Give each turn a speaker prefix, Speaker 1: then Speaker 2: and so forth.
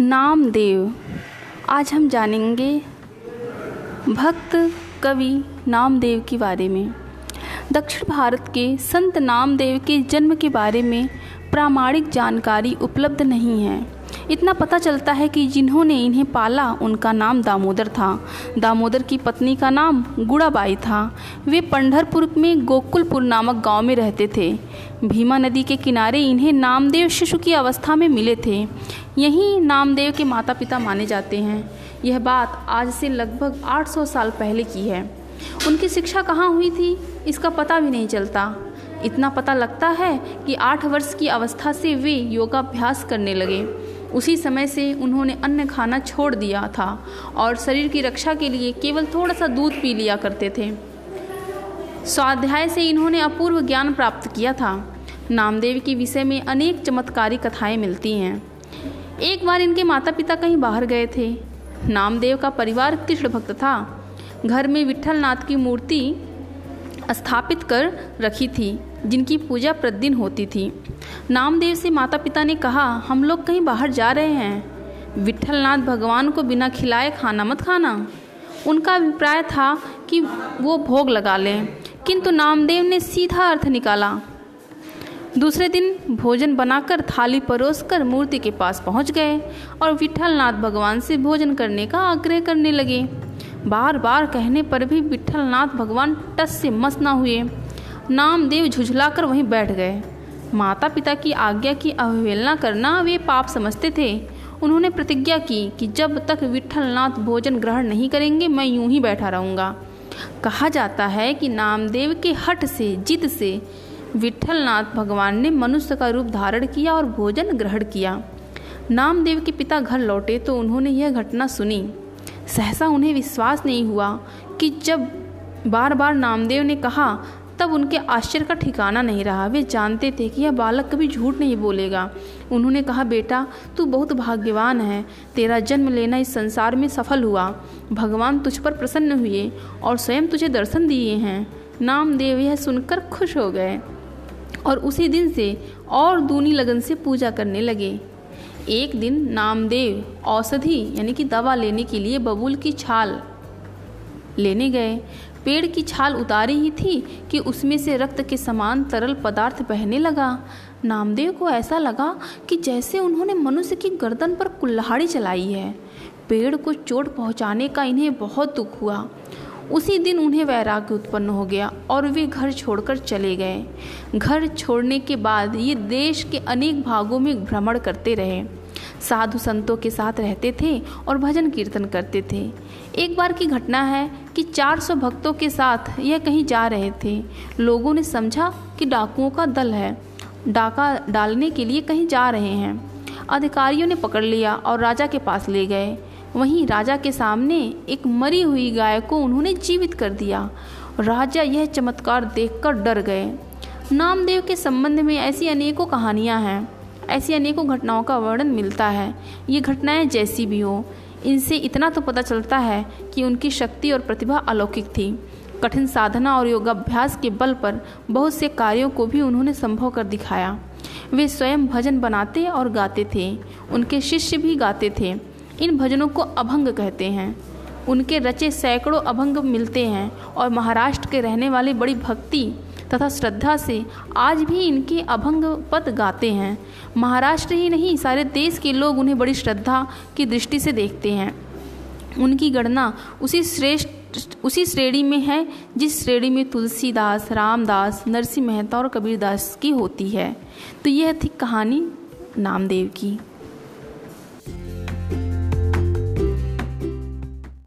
Speaker 1: नामदेव आज हम जानेंगे भक्त कवि नामदेव के बारे में। दक्षिण भारत के संत नामदेव के जन्म के बारे में प्रामाणिक जानकारी उपलब्ध नहीं है। इतना पता चलता है कि जिन्होंने इन्हें पाला, उनका नाम दामोदर था। दामोदर की पत्नी का नाम गुड़ाबाई था। वे पंढरपुर में गोकुलपुर नामक गाँव में रहते थे। भीमा नदी के किनारे इन्हें नामदेव शिशु की अवस्था में मिले थे। यही नामदेव के माता पिता माने जाते हैं। यह बात आज से लगभग 800 साल पहले की है। उनकी शिक्षा कहाँ हुई थी, इसका पता भी नहीं चलता। इतना पता लगता है कि आठ वर्ष की अवस्था से वे योगाभ्यास करने लगे। उसी समय से उन्होंने अन्न खाना छोड़ दिया था और शरीर की रक्षा के लिए केवल थोड़ा सा दूध पी लिया करते थे। स्वाध्याय से इन्होंने अपूर्व ज्ञान प्राप्त किया था। नामदेव के विषय में अनेक चमत्कारी कथाएँ मिलती हैं। एक बार इनके माता पिता कहीं बाहर गए थे। नामदेव का परिवार कृष्ण भक्त था। घर में विठलनाथ की मूर्ति स्थापित कर रखी थी, जिनकी पूजा प्रतिदिन होती थी। नामदेव से माता पिता ने कहा, हम लोग कहीं बाहर जा रहे हैं। विठलनाथ भगवान को बिना खिलाए खाना मत खाना। उनका अभिप्राय था कि वो भोग लगा लें, किंतु नामदेव ने सीधा अर्थ निकाला। दूसरे दिन भोजन बनाकर थाली परोसकर मूर्ति के पास पहुँच गए और विठलनाथ भगवान से भोजन करने का आग्रह करने लगे। बार बार कहने पर भी विठलनाथ भगवान टस से मस ना हुए। नामदेव झुझलाकर वहीं बैठ गए। माता पिता की आज्ञा की अवहेलना करना वे पाप समझते थे। उन्होंने प्रतिज्ञा की कि जब तक विठलनाथ भोजन ग्रहण नहीं करेंगे, मैं यूँ ही बैठा रहूँगा। कहा जाता है कि नामदेव के हट से, जिद से विठलनाथ भगवान ने मनुष्य का रूप धारण किया और भोजन ग्रहण किया। नामदेव के पिता घर लौटे तो उन्होंने यह घटना सुनी। सहसा उन्हें विश्वास नहीं हुआ कि जब बार बार नामदेव ने कहा, तब उनके आश्चर्य का ठिकाना नहीं रहा। वे जानते थे कि यह बालक कभी झूठ नहीं बोलेगा। उन्होंने कहा, बेटा, तू बहुत भाग्यवान है। तेरा जन्म लेना इस संसार में सफल हुआ। भगवान तुझ पर प्रसन्न हुए और स्वयं तुझे दर्शन दिए हैं। नामदेव यह सुनकर खुश हो गए और उसी दिन से और दूनी लगन से पूजा करने लगे। एक दिन नामदेव औषधि, यानी कि दवा लेने के लिए बबूल की छाल लेने गए। पेड़ की छाल उतारी ही थी कि उसमें से रक्त के समान तरल पदार्थ बहने लगा। नामदेव को ऐसा लगा कि जैसे उन्होंने मनुष्य की गर्दन पर कुल्हाड़ी चलाई है। पेड़ को चोट पहुँचाने का इन्हें बहुत दुख हुआ। उसी दिन उन्हें वैराग्य उत्पन्न हो गया और वे घर छोड़कर चले गए। घर छोड़ने के बाद ये देश के अनेक भागों में भ्रमण करते रहे। साधु संतों के साथ रहते थे और भजन कीर्तन करते थे। एक बार की घटना है कि 400 भक्तों के साथ यह कहीं जा रहे थे। लोगों ने समझा कि डाकुओं का दल है। डाका डालने के लिए कहीं जा रहे हैं। अधिकारियों ने पकड़ लिया और राजा के पास ले गए। वहीं राजा के सामने एक मरी हुई गाय को उन्होंने जीवित कर दिया। राजा यह चमत्कार देखकर डर गए। नामदेव के संबंध में ऐसी अनेकों कहानियाँ हैं। ऐसी अनेकों घटनाओं का वर्णन मिलता है। ये घटनाएँ जैसी भी हो, इनसे इतना तो पता चलता है कि उनकी शक्ति और प्रतिभा अलौकिक थी। कठिन साधना और योगाभ्यास के बल पर बहुत से कार्यों को भी उन्होंने संभव कर दिखाया। वे स्वयं भजन बनाते और गाते थे, उनके शिष्य भी गाते थे। इन भजनों को अभंग कहते हैं। उनके रचे सैकड़ों अभंग मिलते हैं और महाराष्ट्र के रहने वाले बड़ी भक्ति तथा श्रद्धा से आज भी इनके अभंग पद गाते हैं। महाराष्ट्र ही नहीं, सारे देश के लोग उन्हें बड़ी श्रद्धा की दृष्टि से देखते हैं। उनकी गणना उसी श्रेष्ठ, उसी श्रेणी में है, जिस श्रेणी में तुलसीदास, रामदास, नरसिंह मेहता और कबीरदास की होती है। तो यह थी कहानी नामदेव की।